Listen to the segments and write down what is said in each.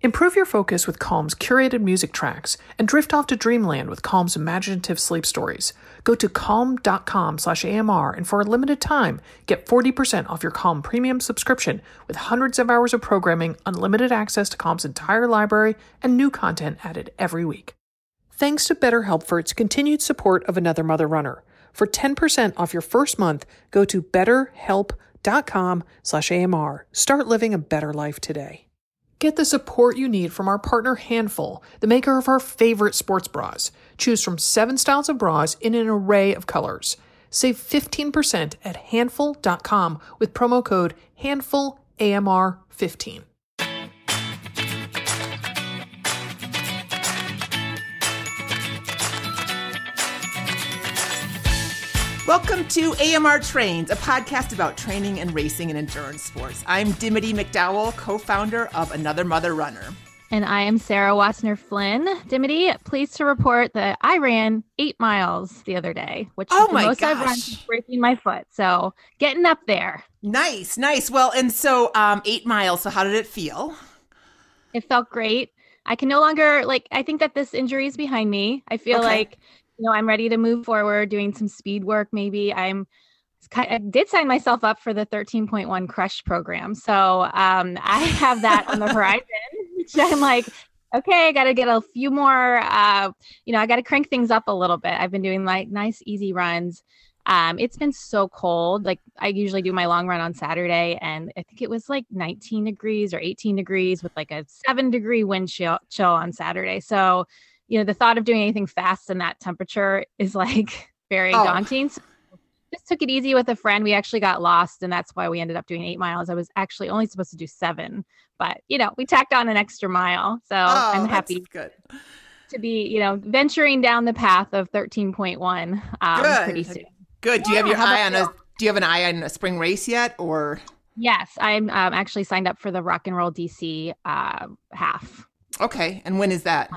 Improve your focus with Calm's curated music tracks and drift off to dreamland with Calm's imaginative sleep stories. Go to calm.com slash AMR and for a limited time, get 40% off your Calm premium subscription with hundreds of hours of programming, unlimited access to Calm's entire library, and new content added every week. Thanks to BetterHelp for its continued support of Another Mother Runner. For 10% off your first month, go to betterhelp.com slash AMR. Start living a better life today. Get the support you need from our partner Handful, the maker of our favorite sports bras. Choose from seven styles of bras in an array of colors. Save 15% at handful.com with promo code HANDFULAMR15. Welcome to AMR Trains, a podcast about training and racing and endurance sports. I'm Dimity McDowell, co founder of Another Mother Runner. And I am Sarah Wassner Flynn. Dimity, pleased to report that I ran eight miles the other day, which oh is the most gosh. I've run since breaking my foot. So getting up there. Nice, nice. Well, and so um, eight miles. So, how did it feel? It felt great. I can no longer, like, I think that this injury is behind me. I feel Okay. like, you know, I'm ready to move forward, doing some speed work maybe. I'm, I did sign myself up for the 13.1 crush program. So um, I have that on the horizon, I'm like, okay, I got to get a few more, uh, you know, I got to crank things up a little bit. I've been doing like nice, easy runs. Um, it's been so cold. Like I usually do my long run on Saturday, and I think it was like 19 degrees or 18 degrees with like a seven degree wind chill, chill on Saturday. So, you know, the thought of doing anything fast in that temperature is like very Oh. daunting. So just took it easy with a friend. We actually got lost, and that's why we ended up doing eight miles. I was actually only supposed to do seven, but you know, we tacked on an extra mile. So oh, I'm happy Good. to be, you know, venturing down the path of 13.1 um, Good. pretty soon. Good. Do you have Yeah, your how eye on a? Do you have an eye on a spring race yet, or? Yes, I'm um, actually signed up for the Rock and Roll DC uh, half. Okay, and when is that?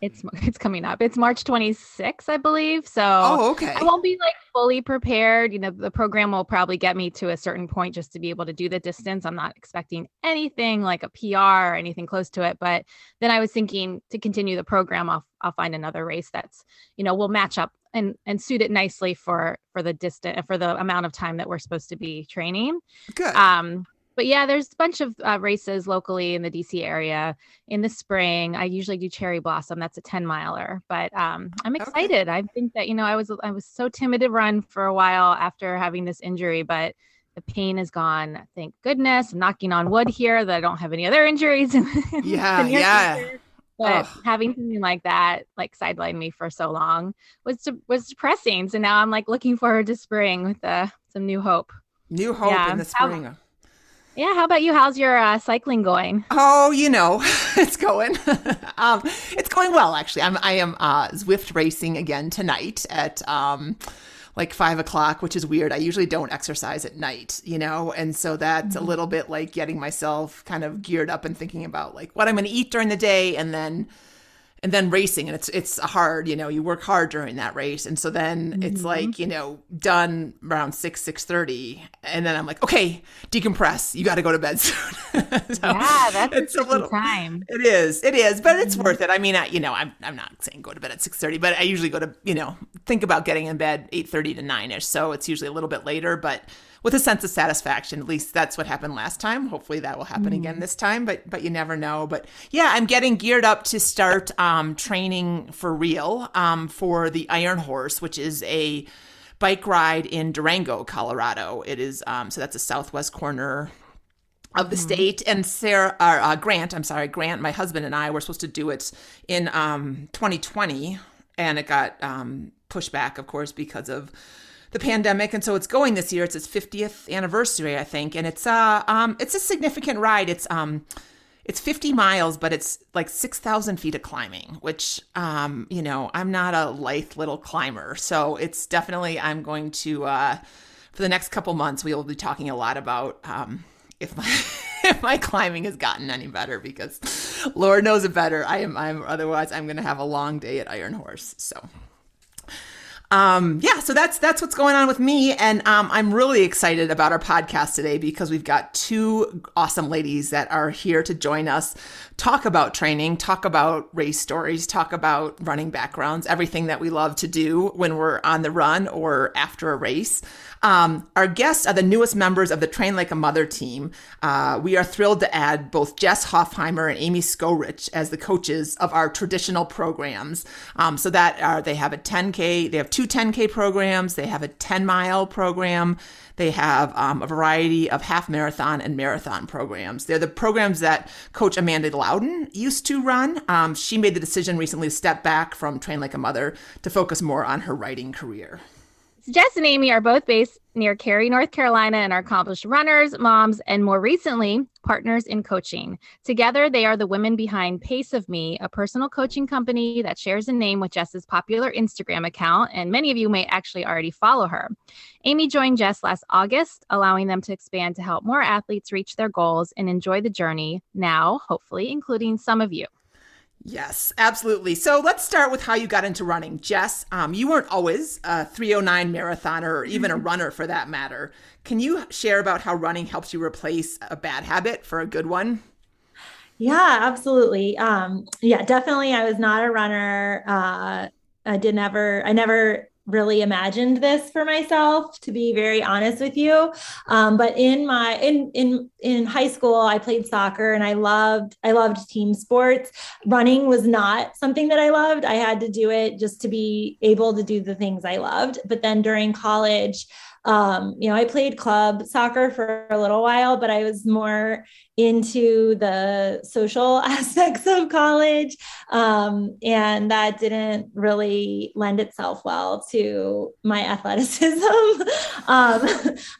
It's it's coming up. It's March 26th, I believe. So Oh, okay. I won't be like fully prepared. You know, the program will probably get me to a certain point just to be able to do the distance. I'm not expecting anything like a PR or anything close to it. But then I was thinking to continue the program, I'll I'll find another race that's, you know, will match up and and suit it nicely for for the distance for the amount of time that we're supposed to be training. Good. Um, but yeah, there's a bunch of uh, races locally in the DC area in the spring. I usually do Cherry Blossom. That's a 10 miler, but um, I'm Okay. excited. I think that, you know, I was, I was so timid to run for a while after having this injury, but the pain is gone. Thank goodness. I'm knocking on wood here that I don't have any other injuries. Yeah, yeah. future. But Ugh. having something like that, like sidelined me for so long, was de- was depressing. So now I'm like looking forward to spring with uh, some new hope. New hope yeah. in the How- spring. Yeah. How about you? How's your uh, cycling going? Oh, you know, it's going. um, it's going well, actually. I'm I am uh, Zwift racing again tonight at um, like five o'clock, which is weird. I usually don't exercise at night, you know, and so that's a little bit like getting myself kind of geared up and thinking about like what I'm going to eat during the day, and then and then racing and it's it's hard you know you work hard during that race. And so then it's mm-hmm. like you know done around 6 6.30 and then i'm like okay decompress. You got to go to bed soon. So yeah, that's it's a little time. it is it is but it's mm-hmm. worth it. I mean I, you know I'm, I'm not saying go to bed at 6.30 but i usually go to you know think about getting in bed 8.30 to 9ish so it's usually a little bit later but with a sense of satisfaction. At least that's what happened last time. Hopefully that will happen again this time but but you never know. But yeah i'm getting geared up to start um, training for real um, for the iron horse which is a bike ride in durango colorado. It is um, so that's a southwest corner of the state. And Sarah or uh, Grant, I'm sorry, Grant, my husband and I were supposed to do it in um 2020 and it got um pushed back of course because of the pandemic and so it's going this year it's its 50th anniversary I think and it's uh um it's a significant ride it's um it's 50 miles but it's like 6000 feet of climbing which um you know I'm not a lithe little climber so it's definitely I'm going to uh for the next couple months we will be talking a lot about um if my if my climbing has gotten any better because Lord knows it better. I am I'm otherwise I'm gonna have a long day at Iron Horse. So um yeah so that's that's what's going on with me. And um i'm really excited about our podcast today because we've got two awesome ladies that are here to join us talk about training, talk about race stories, talk about running backgrounds, everything that we love to do when we're on the run or after a race. Um, our guests are the newest members of the Train Like a Mother team. Uh, we are thrilled to add both Jess Hoffheimer and Amy Skorich as the coaches of our traditional programs. Um, so that are, they have a 10K, they have two 10K programs, they have a 10 mile program. They have um, a variety of half marathon and marathon programs. They're the programs that Coach Amanda Loudin used to run. Um, she made the decision recently to step back from Train Like a Mother to focus more on her writing career. Jess and Amy are both based near Cary, North Carolina, and are accomplished runners, moms, and more recently, partners in coaching. Together, they are the women behind Pace of Me, a personal coaching company that shares a name with Jess's popular Instagram account, and many of you may actually already follow her. Amy joined Jess last August, allowing them to expand to help more athletes reach their goals and enjoy the journey, now, hopefully, including some of you. Yes, absolutely. So let's start with how you got into running. Jess, um, you weren't always a 309 marathoner or even a runner for that matter. Can you share about how running helps you replace a bad habit for a good one? Yeah, absolutely. Um, yeah, definitely. I was not a runner. Uh, I did never, I never really imagined this for myself to be very honest with you. Um, but in my in in in high school i played soccer and i loved i loved team sports. Running was not something that i loved. I had to do it just to be able to do the things i loved. But then during college um, you know, I played club soccer for a little while, but I was more into the social aspects of college. Um, and that didn't really lend itself well to my athleticism. um,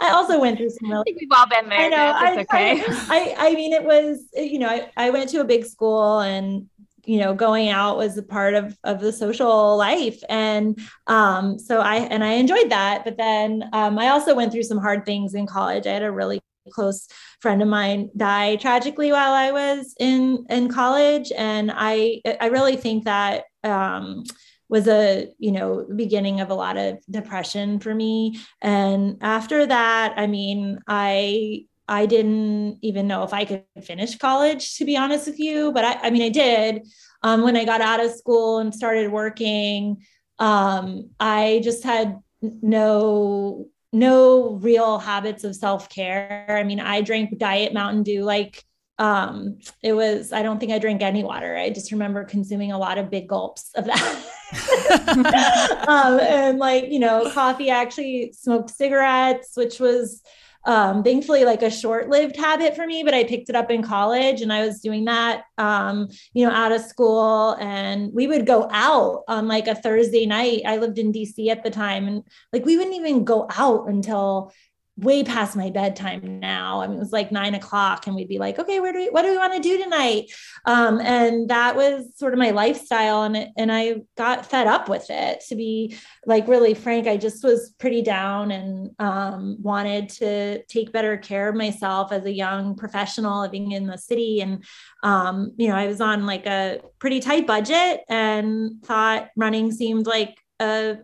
I also went through some really. I think we've all been there. I know. I, okay. I, I, I mean, it was, you know, I, I went to a big school and you know going out was a part of of the social life. And um so i and i enjoyed that. But then um i also went through some hard things in college. I had a really close friend of mine die tragically while i was in in college. And i i really think that um was a you know beginning of a lot of depression for me. And after that i mean i I didn't even know if I could finish college, to be honest with you. But I, I mean, I did. Um, when I got out of school and started working, um, I just had no no real habits of self-care. I mean, I drank diet Mountain Dew like um, it was I don't think I drank any water. I just remember consuming a lot of big gulps of that. um, and like, you know, coffee I actually smoked cigarettes, which was um, thankfully like a short-lived habit for me but i picked it up in college and i was doing that um, you know out of school. And we would go out on like a thursday night. I lived in dc at the time and like we wouldn't even go out until way past my bedtime now. I mean, it was like nine o'clock, and we'd be like, okay, where do we, what do we want to do tonight? Um, and that was sort of my lifestyle, and and I got fed up with it. To be like really frank, I just was pretty down and um, wanted to take better care of myself as a young professional living in the city. And um, you know, I was on like a pretty tight budget, and thought running seemed like a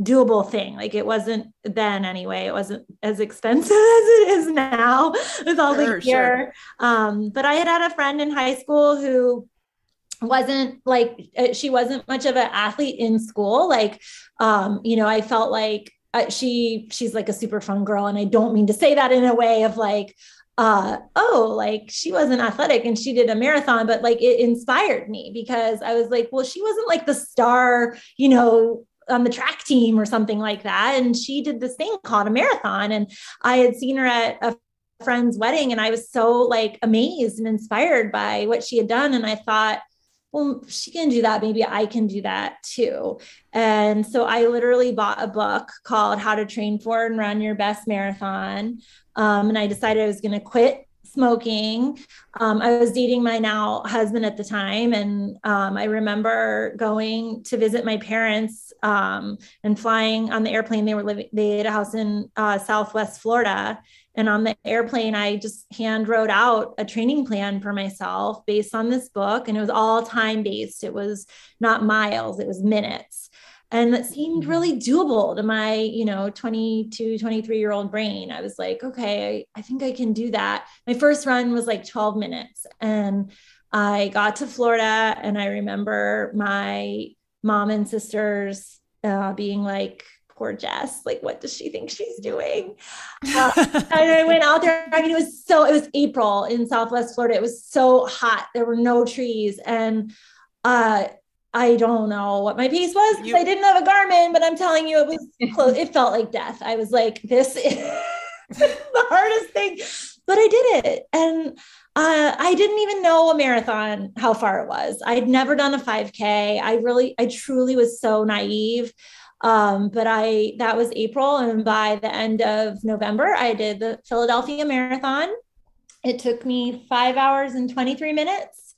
doable thing. Like it wasn't then anyway, it wasn't as expensive as it is now with all sure, the gear. Sure. Um, but I had had a friend in high school who wasn't like uh, she wasn't much of an athlete in school like um you know i felt like uh, she she's like a super fun girl and i don't mean to say that in a way of like uh oh like she wasn't athletic and she did a marathon but like it inspired me because i was like well she wasn't like the star you know on the track team or something like that. And she did this thing called a marathon. And I had seen her at a friend's wedding and I was so like amazed and inspired by what she had done. And I thought, well, she can do that. Maybe I can do that too. And so I literally bought a book called How to Train for and Run Your Best Marathon. Um, and I decided I was going to quit smoking. Um, I was dating my now husband at the time, and um, I remember going to visit my parents um, and flying on the airplane. They were living; they had a house in uh, Southwest Florida, and on the airplane, I just hand wrote out a training plan for myself based on this book, and it was all time based. It was not miles; it was minutes and that seemed mm-hmm. really doable to my you know 22 23 year old brain i was like okay I, I, think i can do that my first run was like 12 minutes and I got to Florida and I remember my mom and sisters uh, being like, poor Jess, like, what does she think she's doing? Uh, and I went out there. I mean, it was so, it was April in Southwest Florida. It was so hot. There were no trees. And uh, I don't know what my piece was. You, I didn't have a Garmin, but I'm telling you, it was close. it felt like death. I was like, this is the hardest thing, but I did it. And uh, I didn't even know a marathon, how far it was. I'd never done a 5K. I really, I truly was so naive. Um, but I, that was April. And by the end of November, I did the Philadelphia Marathon. It took me five hours and 23 minutes.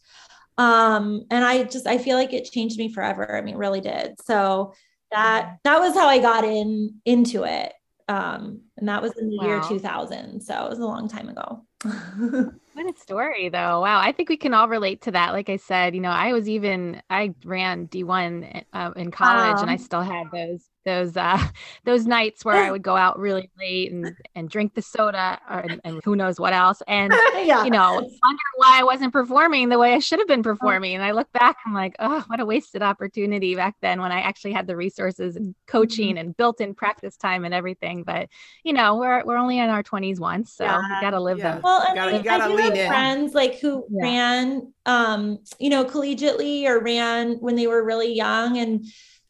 Um, and I just, I feel like it changed me forever. I mean, it really did. So that, that was how I got in, into it. Um, and that was in the wow. year 2000. So it was a long time ago. what a story though. Wow. I think we can all relate to that. Like I said, you know, I was even, I ran D1 uh, in college wow. and I still had those those uh those nights where I would go out really late and and drink the soda or, and, and who knows what else and yeah. you know wonder why I wasn't performing the way I should have been performing and I look back I'm like oh what a wasted opportunity back then when I actually had the resources and coaching mm-hmm. and built in practice time and everything but you know we're we're only in our 20s once so yeah. we got to live yeah. them well and gotta, I, gotta I do have in. friends like who yeah. ran um you know collegiately or ran when they were really young and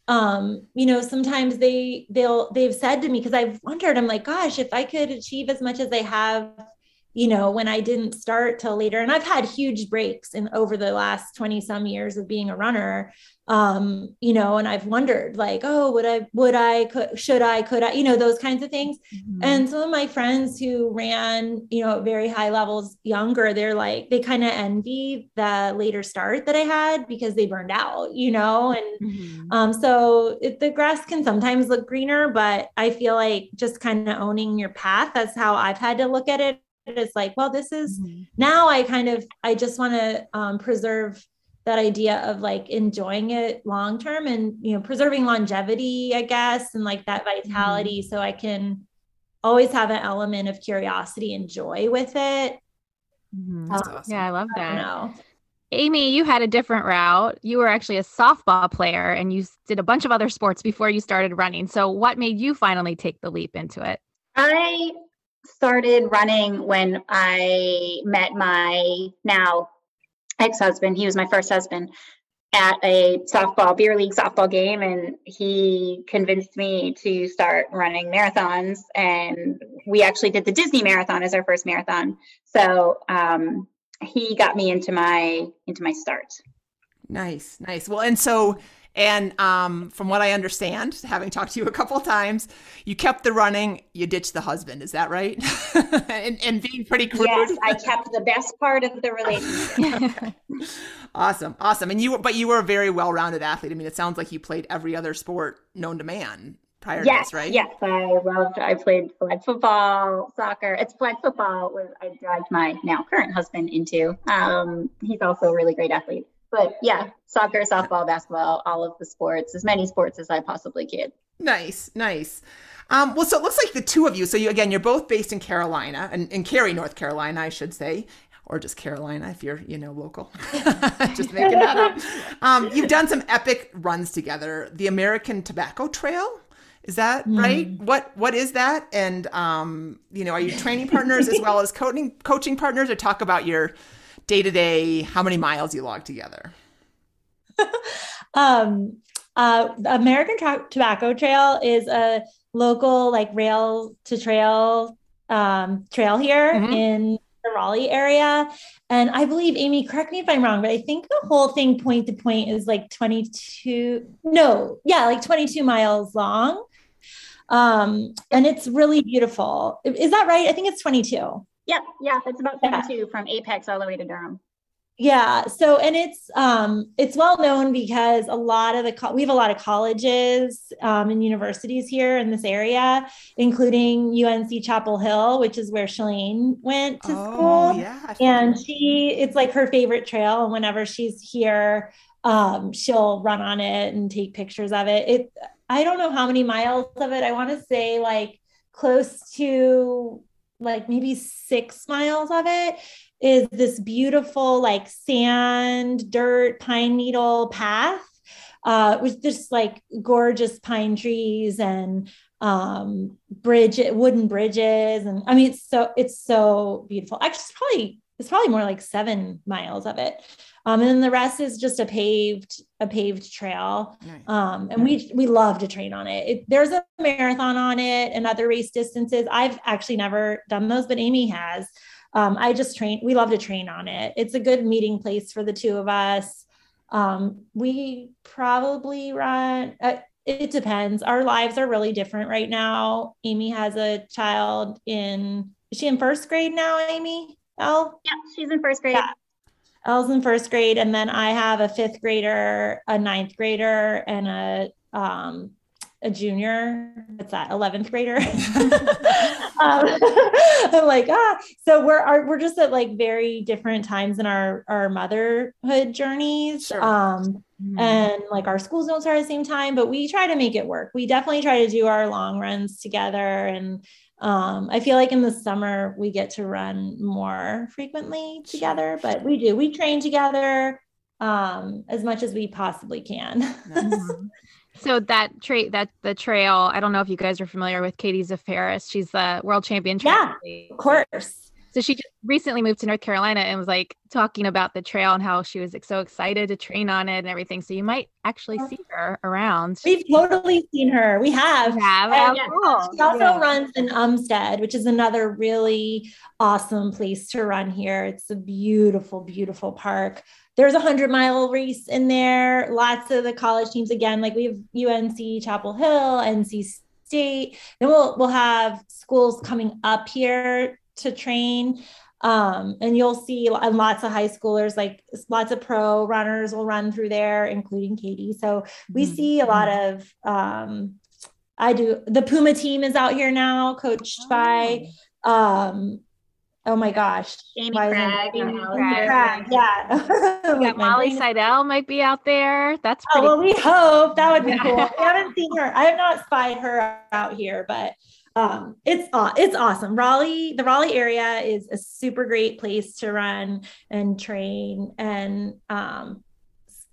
um you know sometimes they they'll they've said to me because i've wondered i'm like gosh if i could achieve as much as i have you know when i didn't start till later and i've had huge breaks in over the last 20 some years of being a runner um you know and i've wondered like oh would i would i could should i could i you know those kinds of things mm-hmm. and some of my friends who ran you know at very high levels younger they're like they kind of envy the later start that i had because they burned out you know and mm-hmm. um so it, the grass can sometimes look greener but i feel like just kind of owning your path that's how i've had to look at it it's like well this is mm-hmm. now i kind of i just want to um, preserve that idea of like enjoying it long term and you know preserving longevity i guess and like that vitality. Mm-hmm. so i can always have an element of curiosity and joy with it. Mm-hmm. um, awesome. yeah i love that. I amy you had a different route. You were actually a softball player and you did a bunch of other sports before you started running. So what made you finally take the leap into it? I started running when i met my now ex-husband he was my first husband at a softball beer league softball game and he convinced me to start running marathons and we actually did the disney marathon as our first marathon. So um, he got me into my into my start. Nice nice. Well and so and um, from what I understand, having talked to you a couple times, you kept the running, you ditched the husband. Is that right? and, and, being pretty crude. Yes, I kept the best part of the relationship. awesome, awesome. And you, were, but you were a very well-rounded athlete. I mean, it sounds like you played every other sport known to man prior yes, to this, right? Yes, I loved. I played flag football, soccer. It's flag football was I dragged my now current husband into. Um, he's also a really great athlete but yeah, soccer, softball, basketball, all of the sports, as many sports as I possibly could. Nice, nice. Um, well, so it looks like the two of you. So you again, you're both based in Carolina and in Cary, North Carolina, I should say, or just Carolina if you're you know local. just making that up. Um, you've done some epic runs together. The American Tobacco Trail. Is that mm. right? What what is that? And um, you know, are you training partners as well as coaching coaching partners, or talk about your day to day, how many miles you log together? um, uh, American Tra- Tobacco Trail is a local like rail to trail um, trail here mm-hmm. in the Raleigh area. And I believe, Amy, correct me if I'm wrong, but I think the whole thing point to point is like 22, no, yeah, like 22 miles long. Um, and it's really beautiful. Is that right? I think it's 22. Yep, yeah, it's about 22 yeah. from Apex all the way to Durham. Yeah. So, and it's um, it's well known because a lot of the co- we have a lot of colleges um, and universities here in this area, including UNC Chapel Hill, which is where Shalane went to oh, school. Yeah, and she, it's like her favorite trail, and whenever she's here, um, she'll run on it and take pictures of it. It, I don't know how many miles of it. I want to say like close to like maybe six miles of it. is this beautiful like sand, dirt, pine needle path uh, with just like gorgeous pine trees and um, bridge wooden bridges, and I mean it's so it's so beautiful. Actually, it's probably it's probably more like seven miles of it. Um, and then the rest is just a paved a paved trail. Nice. Um, and we we love to train on it. it. There's a marathon on it and other race distances. I've actually never done those, but Amy has. Um, I just train. We love to train on it. It's a good meeting place for the two of us. Um, we probably run. Uh, it depends. Our lives are really different right now. Amy has a child in. Is she in first grade now, Amy? Elle? Yeah, she's in first grade. Yeah. Elle's in first grade, and then I have a fifth grader, a ninth grader, and a um, a junior. What's that? Eleventh grader. um, I'm like ah. So we're are, we're just at like very different times in our our motherhood journeys. Sure. Um, mm-hmm. and like our schools don't start at the same time, but we try to make it work. We definitely try to do our long runs together and um, I feel like in the summer we get to run more frequently together, but we do. We train together um, as much as we possibly can. So that trait that the trail, I don't know if you guys are familiar with Katie Zaferes. She's the world champion. Yeah, of course. So she just recently moved to North Carolina and was like talking about the trail and how she was like, so excited to train on it and everything. So you might actually see her around. We've totally seen her. We have. We have. Oh, yeah. cool. She also yeah. runs in Umstead, which is another really awesome place to run here. It's a beautiful, beautiful park. There's a hundred mile race in there. Lots of the college teams again, like we have UNC Chapel Hill, NC State. Then we'll we'll have schools coming up here to train. Um, and you'll see lots of high schoolers, like lots of pro runners will run through there, including Katie. So we mm-hmm. see a lot of, um, I do, the Puma team is out here now, coached oh. by, um, oh my gosh. Amy Cragg. Amy Cragg. Yeah. yeah Molly Seidel might be out there. That's oh, pretty oh, well, we hope that would be cool. I haven't seen her. I have not spied her out here, but um, it's it's awesome. Raleigh, the Raleigh area is a super great place to run and train and um,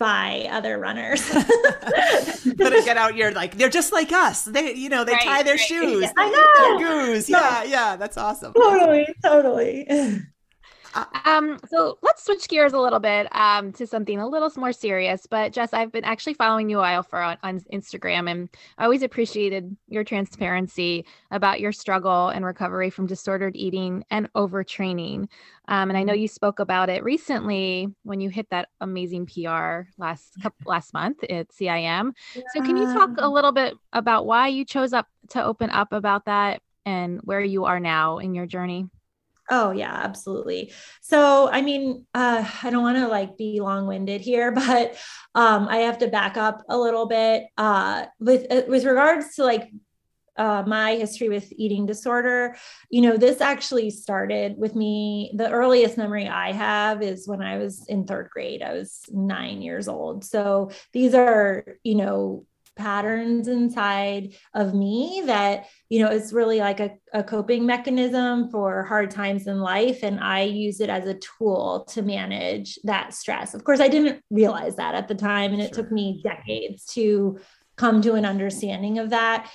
spy other runners. but us get out here like they're just like us. They, you know, they right, tie their right. shoes. I know. Goose. Yeah, yeah, that's awesome. Totally, totally. Um, so let's switch gears a little bit um, to something a little more serious. But Jess, I've been actually following you a while for on, on Instagram, and I always appreciated your transparency about your struggle and recovery from disordered eating and overtraining. Um, and I know mm-hmm. you spoke about it recently when you hit that amazing PR last couple, last month at CIM. Yeah. So can you talk a little bit about why you chose up to open up about that and where you are now in your journey? Oh yeah, absolutely. So I mean, uh, I don't want to like be long-winded here, but um, I have to back up a little bit uh, with uh, with regards to like uh, my history with eating disorder. You know, this actually started with me. The earliest memory I have is when I was in third grade. I was nine years old. So these are, you know, patterns inside of me that you know it's really like a, a coping mechanism for hard times in life. And i use it as a tool to manage that stress. Of course i didn't realize that at the time and it sure. took me decades to come to an understanding of that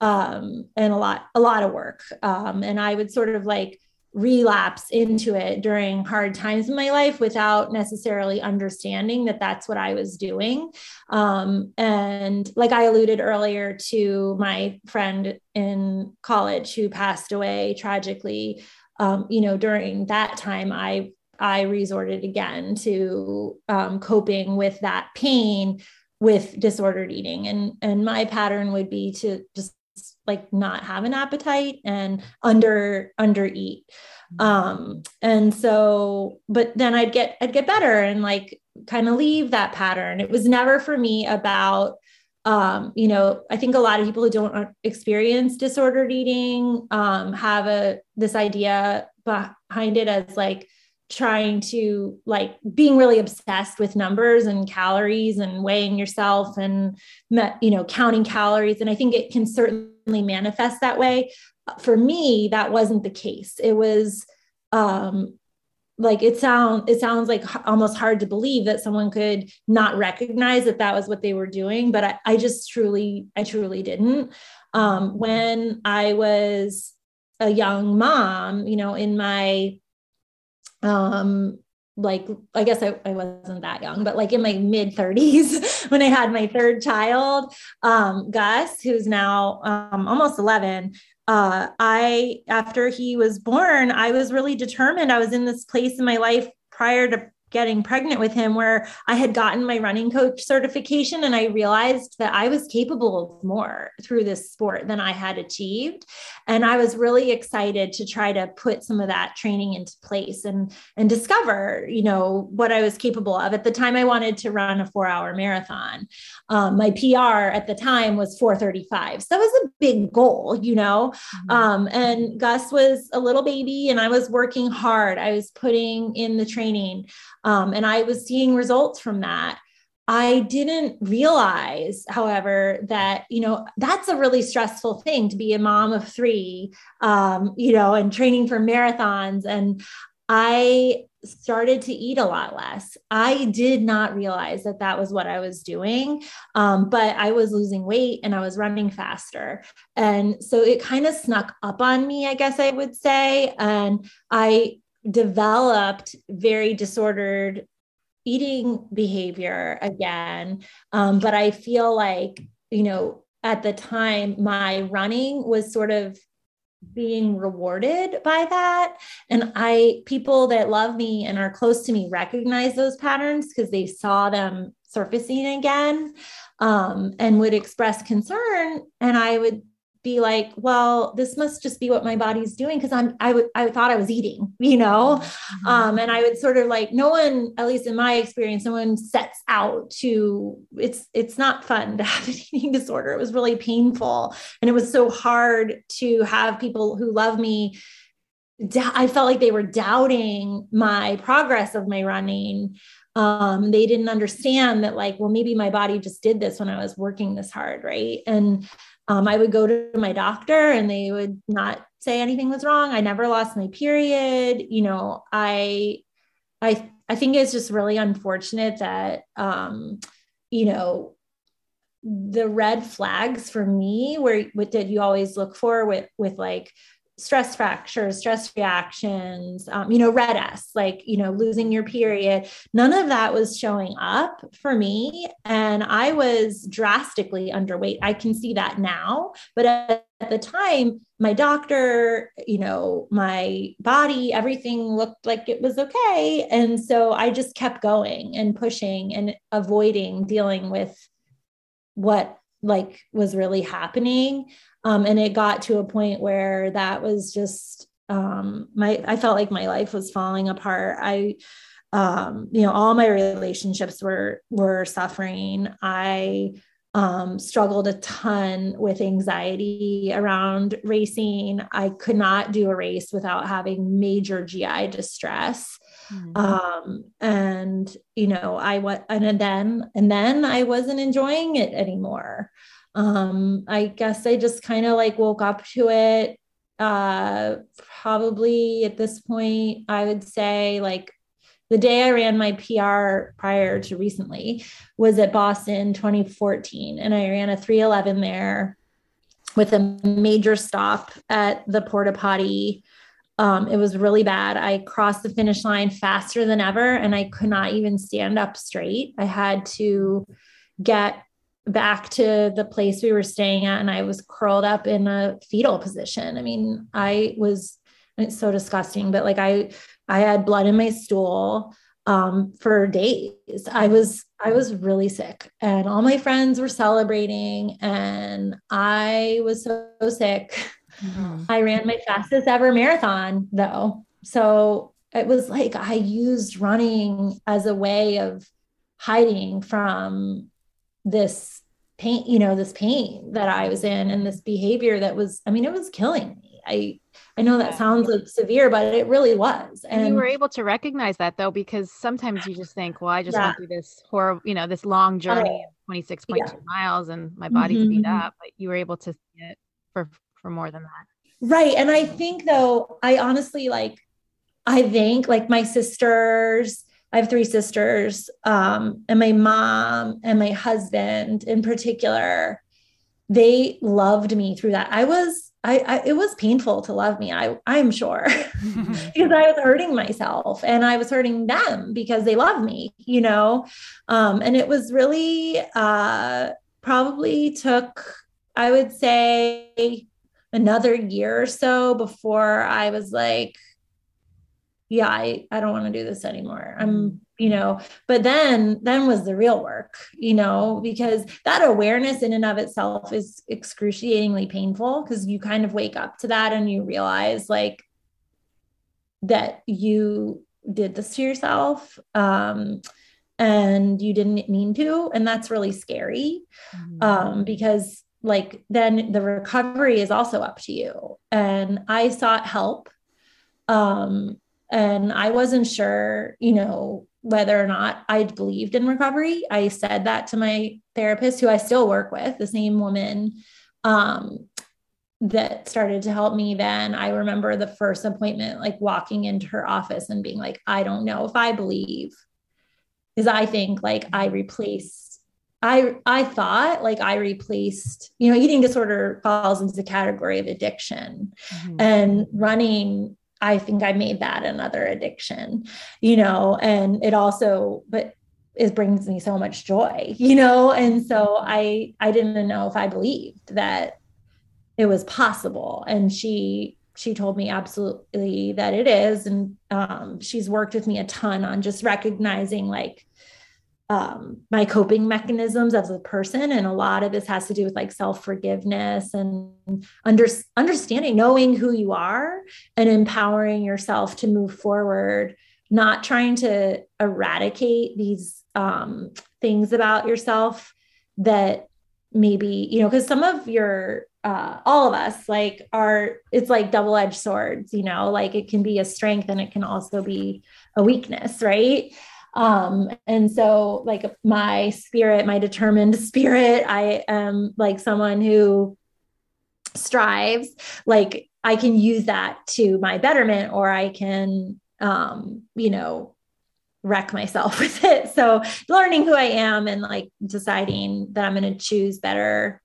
um, and a lot a lot of work. Um, and i would sort of like relapse into it during hard times in my life without necessarily understanding that that's what I was doing. Um, and like I alluded earlier to my friend in college who passed away tragically, um, you know, during that time, I I resorted again to um, coping with that pain with disordered eating, and and my pattern would be to just like not have an appetite and under under eat um and so but then i'd get i'd get better and like kind of leave that pattern. It was never for me about um you know i think a lot of people who don't experience disordered eating um have a this idea behind it as like trying to like being really obsessed with numbers and calories and weighing yourself and you know counting calories. And i think it can certainly manifest that way. For me that wasn't the case. It was um like it sounds it sounds like almost hard to believe that someone could not recognize that that was what they were doing but i, I just truly i truly didn't. Um, when i was a young mom you know in my um like i guess I, I wasn't that young but like in my mid 30s when i had my third child um gus who's now um, almost 11 uh, I, after he was born, I was really determined. I was in this place in my life prior to getting pregnant with him where I had gotten my running coach certification and I realized that I was capable of more through this sport than I had achieved. And I was really excited to try to put some of that training into place and and discover you know what I was capable of. At the time I wanted to run a 4 hour marathon. Um, my PR at the time was 435 so that was a big goal you know? Mm-hmm. um, and Gus was a little baby and I was working hard. I was putting in the training um, and I was seeing results from that. I didn't realize, however, that, you know, that's a really stressful thing to be a mom of three, um, you know, and training for marathons. And I started to eat a lot less. I did not realize that that was what I was doing, um, but I was losing weight and I was running faster. And so it kind of snuck up on me, I guess I would say. And I developed very disordered eating behavior again. Um, but I feel like, you know, at the time, my running was sort of being rewarded by that. And I, people that love me and are close to me recognize those patterns because they saw them surfacing again um, and would express concern. And I would be like, well, this must just be what my body's doing because I'm I would I thought I was eating, you know. Mm-hmm. Um, and I would sort of like no one, at least in my experience, no one sets out to it's it's not fun to have an eating disorder. It was really painful. And it was so hard to have people who love me. I felt like they were doubting my progress of my running um, they didn't understand that like well maybe my body just did this when i was working this hard right and um, I would go to my doctor and they would not say anything was wrong. I never lost my period. You know, I, I, I think it's just really unfortunate that, um, you know, the red flags for me where what did you always look for with with like stress fractures, stress reactions, um, you know, red S, like, you know, losing your period. None of that was showing up for me. And I was drastically underweight. I can see that now. But at, at the time, my doctor, you know, my body, everything looked like it was okay. And so I just kept going and pushing and avoiding dealing with what like was really happening um, and it got to a point where that was just um, my i felt like my life was falling apart. I um, you know all my relationships were were suffering. I um, struggled a ton with anxiety around racing. I could not do a race without having major gi distress. Mm-hmm. Um, and you know, I what and then and then I wasn't enjoying it anymore um, I guess I just kind of like woke up to it. Uh, probably at this point, I would say like the day I ran my PR prior to recently was at Boston 2014, and I ran a 311 there with a major stop at the porta potty. Um, it was really bad. I crossed the finish line faster than ever, and I could not even stand up straight. I had to get back to the place we were staying at and I was curled up in a fetal position. I mean, I was it's so disgusting, but like I I had blood in my stool um, for days. I was I was really sick and all my friends were celebrating and I was so, so sick. Mm-hmm. I ran my fastest ever marathon though. So it was like I used running as a way of hiding from this pain, you know, this pain that I was in and this behavior that was, I mean, it was killing me. I, I know that sounds like severe, but it really was. And, you were able to recognize that though, because sometimes you just think, well, I just yeah. went through this horrible, you know, this long journey of 26.2 yeah. miles and my body's mm-hmm. beat up, but you were able to see it for, for more than that. Right. And I think though, I honestly like, I think like my sisters, I have three sisters, um, and my mom and my husband in particular, they loved me through that. I was, I, I it was painful to love me. I, I'm sure, because I was hurting myself and I was hurting them because they love me, you know, um, and it was really uh, probably took, I would say, another year or so before I was like, yeah, I, I don't want to do this anymore. I'm, mm. you know, but then, then was the real work, you know, because that awareness in and of itself is excruciatingly painful because you kind of wake up to that and you realize like that you did this to yourself. Um, and you didn't mean to. And that's really scary mm-hmm. um, because like then the recovery is also up to you and i sought help um and i wasn't sure you know whether or not i believed in recovery i said that to my therapist who i still work with the same woman um that started to help me then i remember the first appointment like walking into her office and being like i don't know if i believe because i think like i replaced I I thought like I replaced, you know, eating disorder falls into the category of addiction. Mm-hmm. And running, I think I made that another addiction, you know, and it also, but it brings me so much joy, you know, and so I I didn't know if I believed that it was possible. And she she told me absolutely that it is. And um, she's worked with me a ton on just recognizing like um, my coping mechanisms as a person and a lot of this has to do with like self-forgiveness and under, understanding knowing who you are and empowering yourself to move forward not trying to eradicate these um, things about yourself that maybe you know because some of your uh, all of us like are it's like double-edged swords you know like it can be a strength and it can also be a weakness right um, and so like my spirit, my determined spirit, I am like someone who strives, like I can use that to my betterment or I can, um, you know, wreck myself with it. So learning who I am and like deciding that I'm going to choose better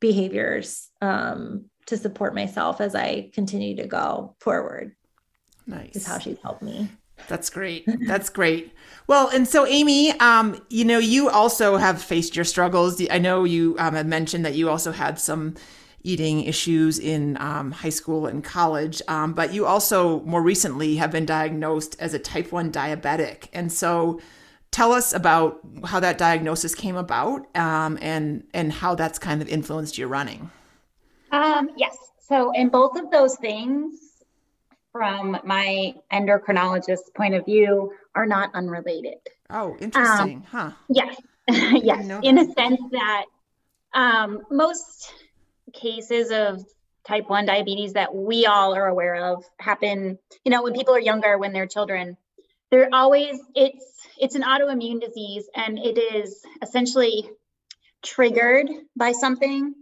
behaviors um, to support myself as I continue to go forward. Nice. Is how she's helped me. That's great. That's great. Well, and so Amy, um, you know, you also have faced your struggles. I know you um, had mentioned that you also had some eating issues in um, high school and college, um, but you also more recently have been diagnosed as a type 1 diabetic. And so tell us about how that diagnosis came about um, and, and how that's kind of influenced your running. Um, yes. So, in both of those things, from my endocrinologist's point of view are not unrelated. Oh, interesting, um, huh? Yes, yes, in a sense that um, most cases of type 1 diabetes that we all are aware of happen you know when people are younger when they're children they're always it's it's an autoimmune disease and it is essentially triggered by something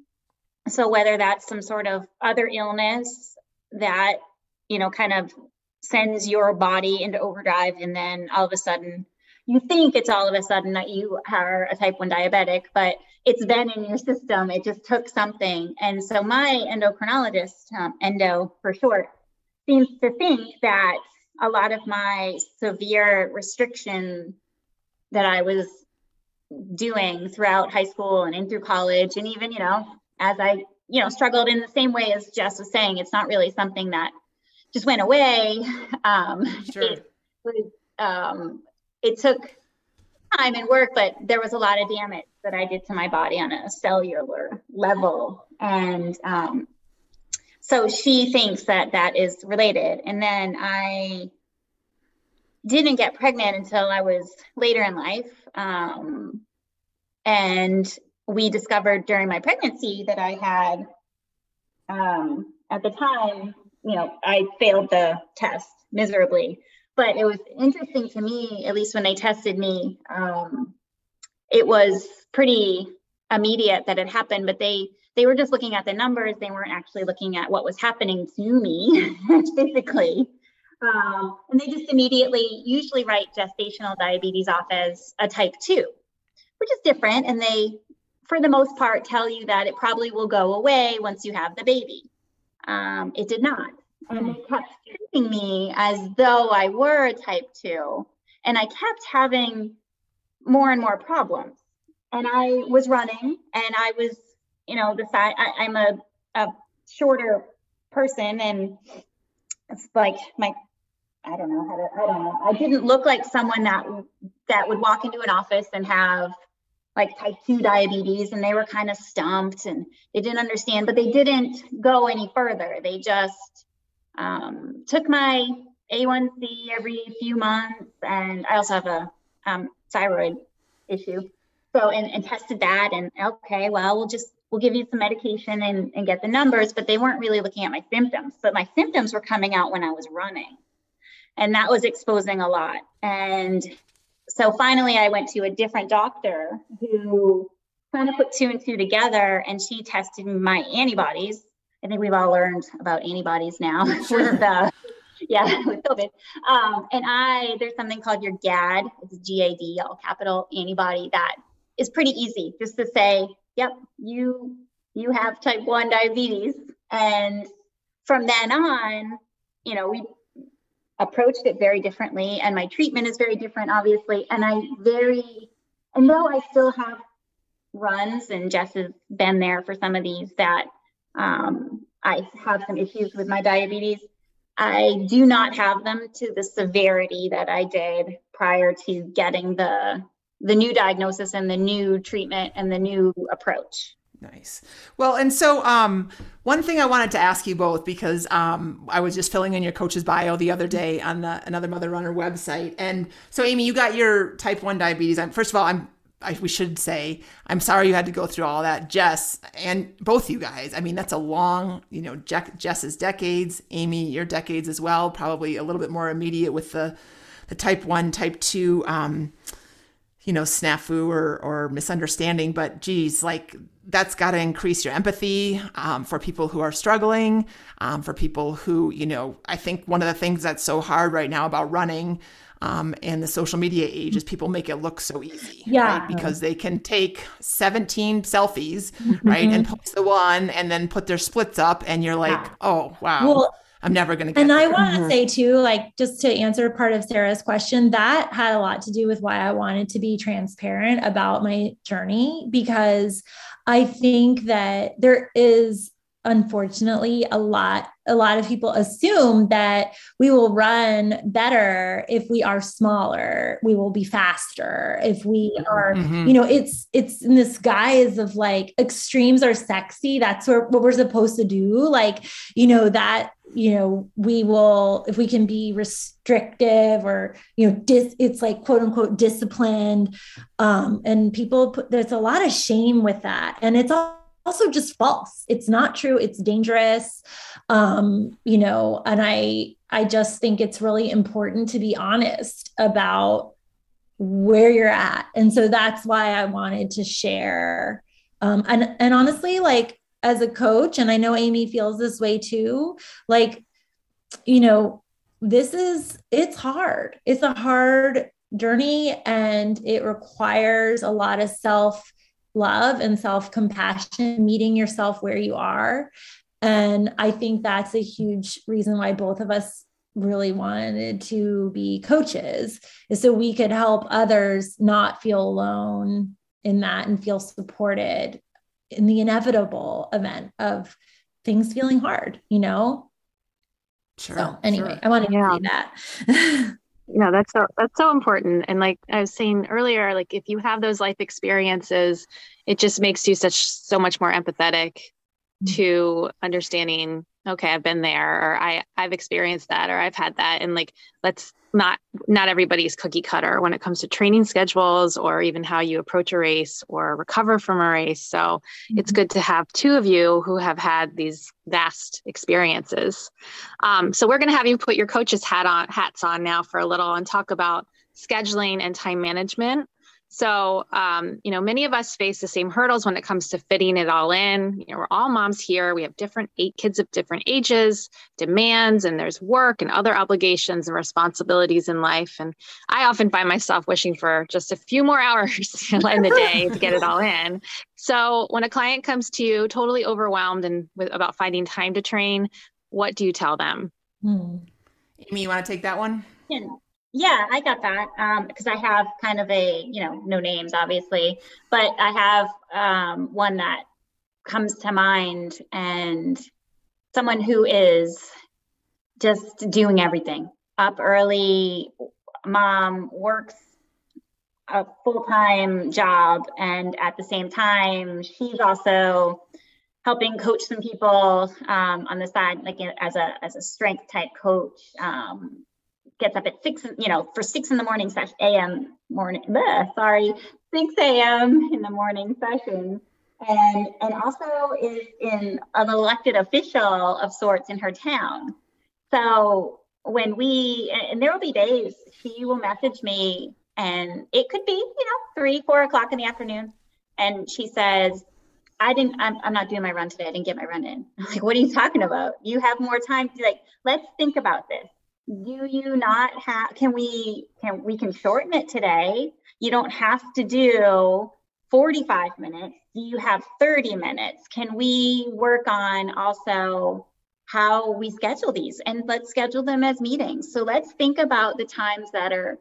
so whether that's some sort of other illness that you know, kind of sends your body into overdrive. And then all of a sudden, you think it's all of a sudden that you are a type 1 diabetic, but it's been in your system. It just took something. And so my endocrinologist, um, endo for short, seems to think that a lot of my severe restriction that I was doing throughout high school and in through college, and even, you know, as I, you know, struggled in the same way as Jess was saying, it's not really something that just went away. Um, sure. It was, um, it took time and work, but there was a lot of damage that I did to my body on a cellular level. And um, so she thinks that that is related. And then I didn't get pregnant until I was later in life. Um, and we discovered during my pregnancy that I had, um, at the time, you know, I failed the test miserably. But it was interesting to me, at least when they tested me, um, it was pretty immediate that it happened, but they they were just looking at the numbers. They weren't actually looking at what was happening to me physically. Um, and they just immediately usually write gestational diabetes off as a type 2, which is different. And they, for the most part, tell you that it probably will go away once you have the baby. Um, it did not. And they kept treating me as though I were a type 2. And I kept having more and more problems. And I was running and I was, you know, the side, I, I'm a, a shorter person and it's like my I don't know how to I don't know. I didn't look like someone that that would walk into an office and have like type 2 diabetes and they were kind of stumped and they didn't understand but they didn't go any further. They just um, took my a1c every few months and i also have a um, thyroid issue. So and, and tested that and okay well we'll just we'll give you some medication and, and get the numbers but they weren't really looking at my symptoms. But my symptoms were coming out when i was running and that was exposing a lot. And so finally, I went to a different doctor who kind of put two and two together, and she tested my antibodies. I think we've all learned about antibodies now sure. with the yeah with COVID. Um, and I there's something called your GAD. It's G A D all capital antibody that is pretty easy just to say, yep, you you have type one diabetes, and from then on, you know we approached it very differently and my treatment is very different obviously. And i very and though i still have runs and jess has been there for some of these that um, i have some issues with my diabetes i do not have them to the severity that i did prior to getting the the new diagnosis and the new treatment and the new approach Nice. Well, and so um, one thing I wanted to ask you both because um, I was just filling in your coach's bio the other day on the Another Mother Runner website, and so Amy, you got your type one diabetes. I'm, first of all, I'm I, we should say I'm sorry you had to go through all that, Jess, and both you guys. I mean, that's a long, you know, Jess's decades, Amy, your decades as well. Probably a little bit more immediate with the the type one, type two. Um, you know, snafu or, or misunderstanding, but geez, like that's got to increase your empathy um, for people who are struggling, um, for people who, you know, I think one of the things that's so hard right now about running um, and the social media age is people make it look so easy, yeah, right? Because they can take 17 selfies, mm-hmm. right, and post the one and then put their splits up, and you're like, yeah. oh wow. Well, I'm never going to get And there. I want to mm-hmm. say too, like just to answer part of Sarah's question, that had a lot to do with why I wanted to be transparent about my journey because I think that there is unfortunately a lot a lot of people assume that we will run better if we are smaller we will be faster if we are mm-hmm. you know it's it's in this guise of like extremes are sexy that's what, what we're supposed to do like you know that you know we will if we can be restrictive or you know dis, it's like quote unquote disciplined um and people put there's a lot of shame with that and it's also just false. It's not true. It's dangerous. Um you know and i i just think it's really important to be honest about where you're at. And so that's why i wanted to share. Um and and honestly like as a coach, and I know Amy feels this way too, like, you know, this is, it's hard. It's a hard journey and it requires a lot of self love and self compassion, meeting yourself where you are. And I think that's a huge reason why both of us really wanted to be coaches is so we could help others not feel alone in that and feel supported in the inevitable event of things feeling hard, you know? Sure. So anyway, sure. I wanted to yeah. say that. no, that's so that's so important. And like I was saying earlier, like if you have those life experiences, it just makes you such so much more empathetic. To understanding okay i've been there or i i've experienced that or i've had that. And like let's not not everybody's cookie cutter when it comes to training schedules or even how you approach a race or recover from a race. So mm-hmm. it's good to have two of you who have had these vast experiences. Um, so we're going to have you put your coach's hat on hats on now for a little and talk about scheduling and time management So, um, you know, many of us face the same hurdles when it comes to fitting it all in. You know, we're all moms here. We have different eight kids of different ages, demands, and there's work and other obligations and responsibilities in life. And I often find myself wishing for just a few more hours in the day to get it all in. So, when a client comes to you totally overwhelmed and with about finding time to train, what do you tell them? Hmm. Amy, you want to take that one? Yeah. Yeah, I got that because um, I have kind of a, you know, no names obviously, but I have um, one that comes to mind and someone who is just doing everything up early, mom works a full time job, and at the same time, she's also helping coach some people um, on the side, like as a as a strength type coach. Um, gets up at six, you know, for six in the morning session, a.m. morning, sorry, 6 a.m. in the morning session. And, and also is in an elected official of sorts in her town. So when we, and there will be days she will message me and it could be, you know, three, four o'clock in the afternoon. And she says, I didn't, I'm, I'm not doing my run today. I didn't get my run in. I'm like, what are you talking about? You have more time. Like, let's think about this do you not have can we can we can shorten it today? You don't have to do 45 minutes. Do you have 30 minutes? Can we work on also how we schedule these? And let's schedule them as meetings. So let's think about the times that are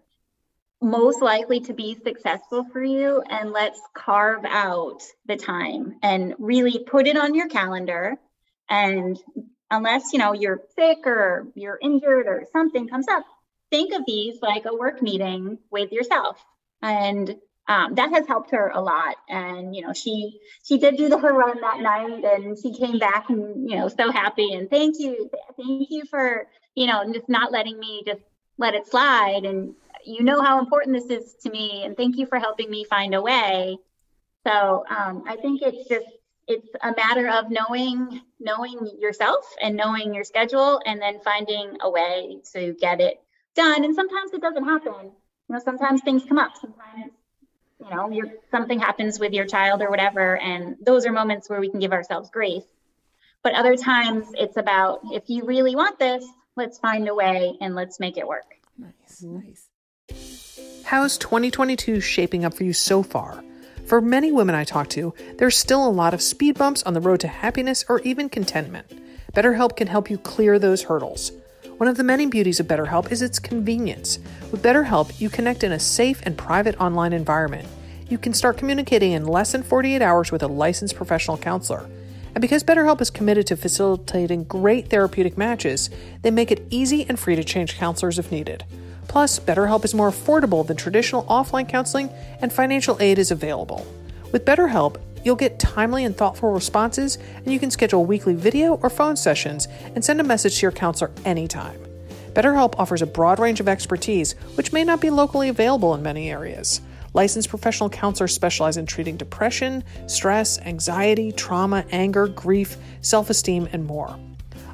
most likely to be successful for you and let's carve out the time and really put it on your calendar and unless you know you're sick or you're injured or something comes up think of these like a work meeting with yourself. And um, that has helped her a lot. And you know she she did do the her run that night and she came back and you know so happy and thank you thank you for you know just not letting me just let it slide. And you know how important this is to me and thank you for helping me find a way. So um, i think it's just it's a matter of knowing knowing yourself and knowing your schedule and then finding a way to get it done. And sometimes it doesn't happen. You know sometimes things come up. Sometimes you know your something happens with your child or whatever and those are moments where we can give ourselves grace. But other times it's about if you really want this let's find a way and let's make it work. Nice nice. How's 2022 shaping up for you so far for many women I talk to, there's still a lot of speed bumps on the road to happiness or even contentment. BetterHelp can help you clear those hurdles. One of the many beauties of BetterHelp is its convenience. With BetterHelp, you connect in a safe and private online environment. You can start communicating in less than 48 hours with a licensed professional counselor. And because BetterHelp is committed to facilitating great therapeutic matches, they make it easy and free to change counselors if needed. Plus, BetterHelp is more affordable than traditional offline counseling, and financial aid is available. With BetterHelp, you'll get timely and thoughtful responses, and you can schedule weekly video or phone sessions and send a message to your counselor anytime. BetterHelp offers a broad range of expertise, which may not be locally available in many areas. Licensed professional counselors specialize in treating depression, stress, anxiety, trauma, anger, grief, self esteem, and more.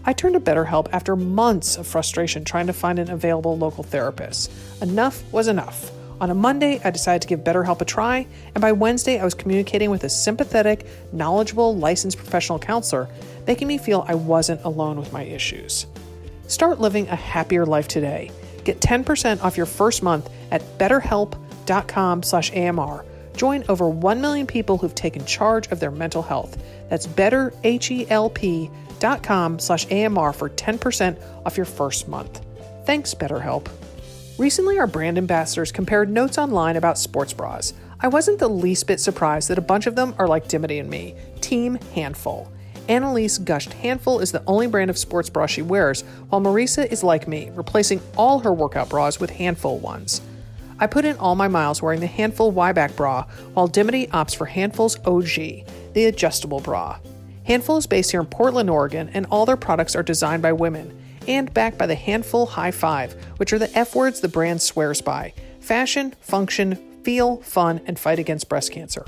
I turned to BetterHelp after months of frustration trying to find an available local therapist. Enough was enough. On a Monday, I decided to give BetterHelp a try, and by Wednesday, I was communicating with a sympathetic, knowledgeable, licensed professional counselor, making me feel I wasn't alone with my issues. Start living a happier life today. Get 10% off your first month at betterhelp.com/amr. Join over 1 million people who've taken charge of their mental health. That's betterhelp betterhelp.com slash AMR for 10% off your first month. Thanks, BetterHelp. Recently, our brand ambassadors compared notes online about sports bras. I wasn't the least bit surprised that a bunch of them are like Dimity and me, Team Handful. Annalise gushed Handful is the only brand of sports bra she wears, while Marisa is like me, replacing all her workout bras with Handful ones. I put in all my miles wearing the Handful Y-back bra, while Dimity opts for Handful's OG, the adjustable bra. Handful is based here in Portland, Oregon, and all their products are designed by women and backed by the Handful High Five, which are the F words the brand swears by fashion, function, feel, fun, and fight against breast cancer.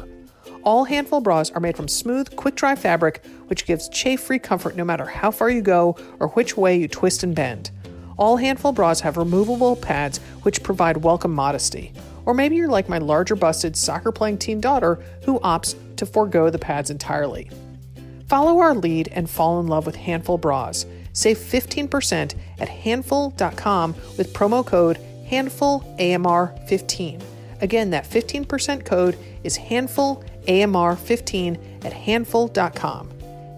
All Handful bras are made from smooth, quick dry fabric, which gives chafe free comfort no matter how far you go or which way you twist and bend. All Handful bras have removable pads, which provide welcome modesty. Or maybe you're like my larger busted soccer playing teen daughter who opts to forego the pads entirely. Follow our lead and fall in love with Handful Bras. Save 15% at handful.com with promo code HandfulAMR15. Again, that 15% code is HandfulAMR15 at handful.com.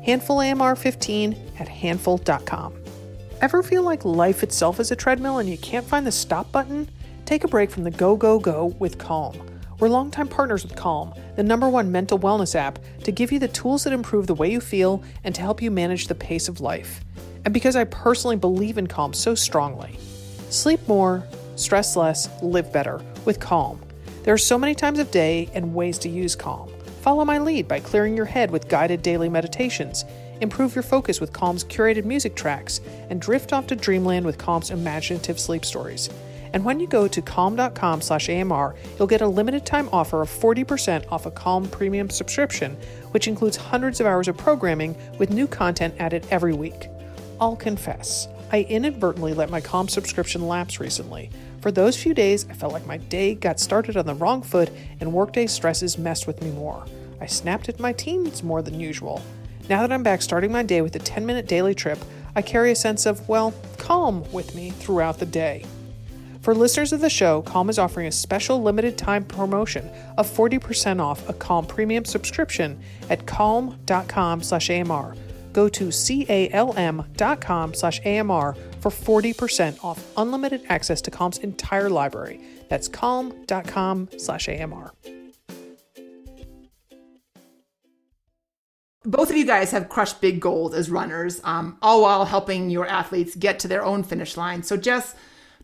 HandfulAMR15 at handful.com. Ever feel like life itself is a treadmill and you can't find the stop button? Take a break from the go, go, go with Calm. We're longtime partners with Calm, the number one mental wellness app, to give you the tools that improve the way you feel and to help you manage the pace of life. And because I personally believe in Calm so strongly. Sleep more, stress less, live better with Calm. There are so many times of day and ways to use Calm. Follow my lead by clearing your head with guided daily meditations, improve your focus with Calm's curated music tracks, and drift off to dreamland with Calm's imaginative sleep stories. And when you go to calm.com slash AMR, you'll get a limited time offer of 40% off a Calm premium subscription, which includes hundreds of hours of programming with new content added every week. I'll confess, I inadvertently let my Calm subscription lapse recently. For those few days, I felt like my day got started on the wrong foot and workday stresses messed with me more. I snapped at my teens more than usual. Now that I'm back starting my day with a 10 minute daily trip, I carry a sense of, well, calm with me throughout the day. For listeners of the show, Calm is offering a special limited time promotion of 40% off a Calm premium subscription at calm.com slash AMR. Go to calm.com slash AMR for 40% off unlimited access to Calm's entire library. That's calm.com slash AMR. both of you guys have crushed big gold as runners, um, all while helping your athletes get to their own finish line. So, Jess,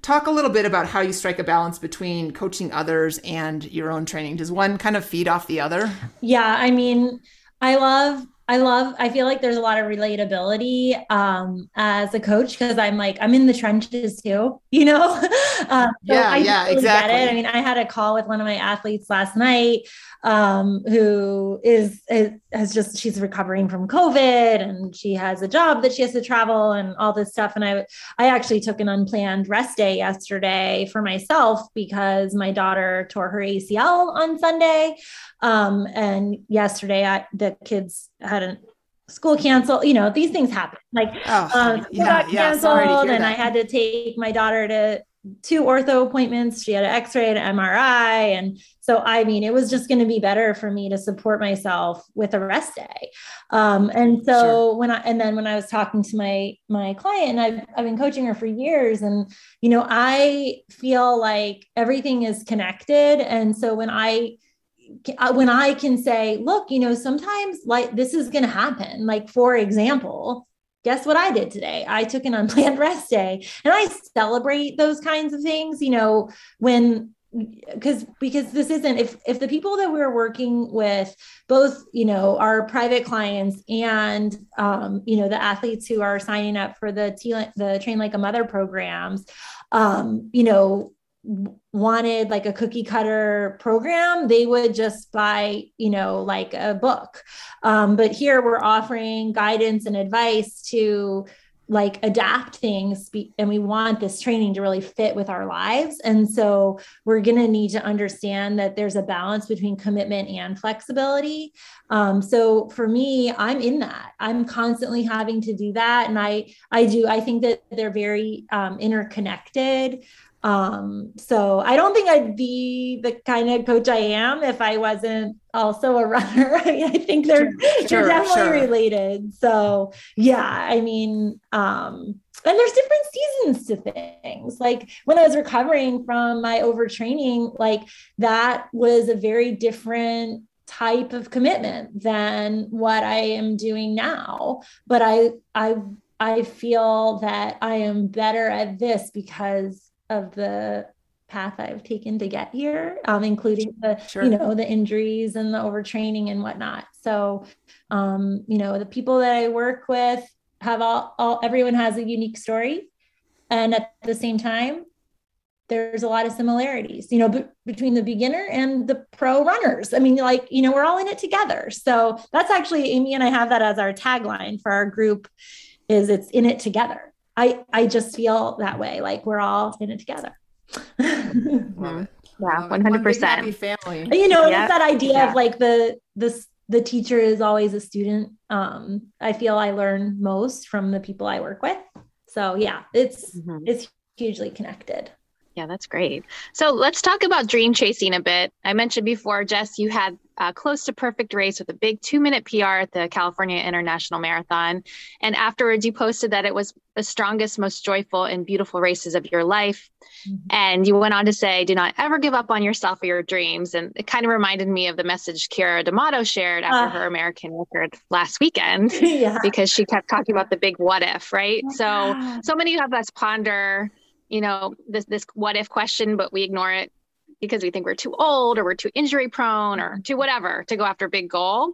talk a little bit about how you strike a balance between coaching others and your own training. Does one kind of feed off the other? Yeah, I mean, I love I love, I feel like there's a lot of relatability um, as a coach because I'm like, I'm in the trenches too, you know? um, so yeah, I yeah, really exactly. I mean, I had a call with one of my athletes last night um, who is, is, has just, she's recovering from COVID and she has a job that she has to travel and all this stuff. And I, I actually took an unplanned rest day yesterday for myself because my daughter tore her ACL on Sunday. Um, and yesterday I, the kids had a school canceled, you know, these things happen. Like oh, um, yeah, got yeah, canceled and I had to take my daughter to two ortho appointments. She had an x-ray and an MRI. And so, I mean, it was just going to be better for me to support myself with a rest day. Um, and so sure. when I, and then when I was talking to my, my client and I've, I've been coaching her for years and, you know, I feel like everything is connected. And so when I, when I can say, look, you know, sometimes like this is going to happen. Like, for example, guess what I did today? I took an unplanned rest day and I celebrate those kinds of things, you know, when because because this isn't if if the people that we're working with both you know our private clients and um, you know the athletes who are signing up for the T, the train like a mother programs um, you know wanted like a cookie cutter program, they would just buy, you know, like a book. Um, but here we're offering guidance and advice to like adapt things and we want this training to really fit with our lives. And so we're going to need to understand that there's a balance between commitment and flexibility. Um, so for me i'm in that. I'm constantly having to do that and i i do i think that they're very um, interconnected um, so I don't think I'd be the kind of coach I am if I wasn't also a runner. I mean, I think they're sure, they're definitely sure. related. So yeah, I mean, um, and there's different seasons to things. Like when I was recovering from my overtraining, like that was a very different type of commitment than what I am doing now. But I I I feel that I am better at this because of the path I've taken to get here, um, including the sure. you know the injuries and the overtraining and whatnot. So, um, you know, the people that I work with have all, all everyone has a unique story, and at the same time, there's a lot of similarities, you know, b- between the beginner and the pro runners. I mean, like you know, we're all in it together. So that's actually Amy and I have that as our tagline for our group. Is it's in it together I I just feel that way. Like we're all in it together. Love it. Yeah, one hundred percent. Family. You know, yep. it's that idea yeah. of like the this the teacher is always a student. Um, I feel I learn most from the people I work with. So yeah, it's mm-hmm. it's hugely connected. Yeah, that's great. So let's talk about dream chasing a bit. I mentioned before, Jess, you had a close to perfect race with a big two minute PR at the California International Marathon. And afterwards, you posted that it was the strongest, most joyful, and beautiful races of your life. Mm-hmm. And you went on to say, do not ever give up on yourself or your dreams. And it kind of reminded me of the message Keira D'Amato shared after uh, her American record last weekend, yeah. because she kept talking about the big what if, right? Oh, so, so many of us ponder you know this this what if question but we ignore it because we think we're too old or we're too injury prone or too whatever to go after a big goal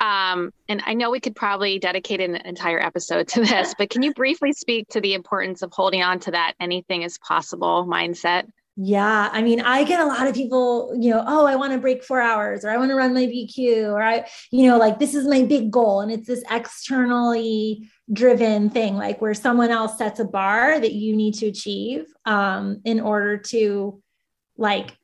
um, and i know we could probably dedicate an entire episode to this but can you briefly speak to the importance of holding on to that anything is possible mindset yeah. I mean, I get a lot of people, you know, oh, I want to break four hours or I want to run my BQ or I, you know, like this is my big goal. And it's this externally driven thing, like where someone else sets a bar that you need to achieve um, in order to like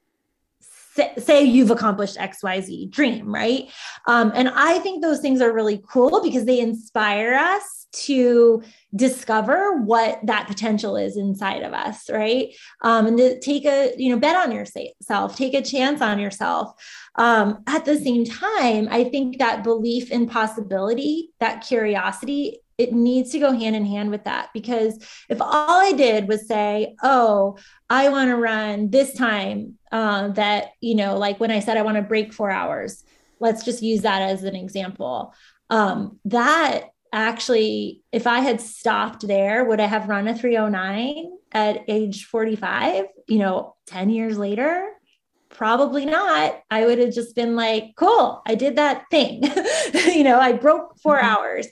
say you've accomplished xyz dream right? Um, and i think those things are really cool because they inspire us to discover what that potential is inside of us right? Um, and to take a you know bet on yourself take a chance on yourself. Um, at the same time i think that belief in possibility that curiosity it needs to go hand in hand with that because if all I did was say, oh, I want to run this time, uh, that, you know, like when I said I want to break four hours, let's just use that as an example. Um, that actually, if I had stopped there, would I have run a 309 at age 45, you know, 10 years later? Probably not. I would have just been like, cool, I did that thing. you know, I broke 4 mm-hmm. hours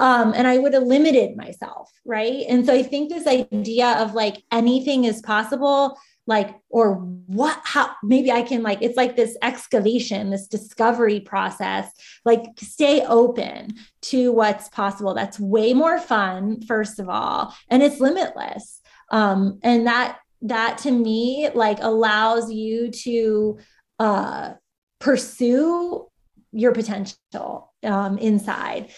um, and I would have limited myself, right? And so I think this idea of like anything is possible, like, or what, how maybe I can like, it's like this excavation, this discovery process, like stay open to what's possible. That's way more fun, first of all, and it's limitless. Um, and that, that to me, like allows you to uh, pursue your potential um, inside